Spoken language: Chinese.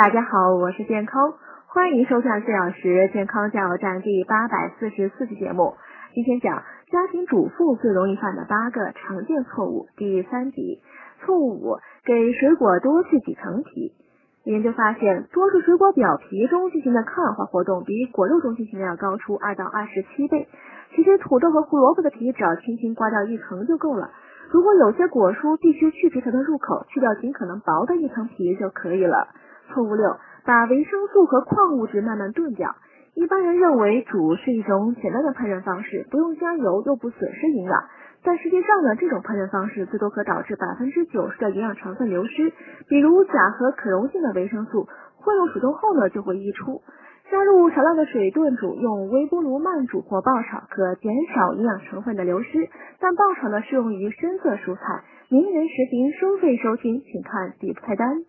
大家好，我是健康，欢迎收看四小时健康加油站第八百四十四期节目。今天讲家庭主妇最容易犯的八个常见错误第三集。错误五：给水果多去几层皮。研究发现，多数水果表皮中进行的抗氧化活动比果肉中进行的要高出二到二十七倍。其实土豆和胡萝卜的皮只要轻轻刮掉一层就够了。如果有些果蔬必须去皮才能入口，去掉尽可能薄的一层皮就可以了。错误六，把维生素和矿物质慢慢炖掉。一般人认为煮是一种简单的烹饪方式，不用加油又不损失营养。但实际上呢，这种烹饪方式最多可导致百分之九十的营养成分流失，比如钾和可溶性的维生素，混入水中后呢就会溢出。加入少量的水炖煮，用微波炉慢煮或爆炒，可减少营养成分的流失。但爆炒呢适用于深色蔬菜。名人食评收费收听，请看底部菜单。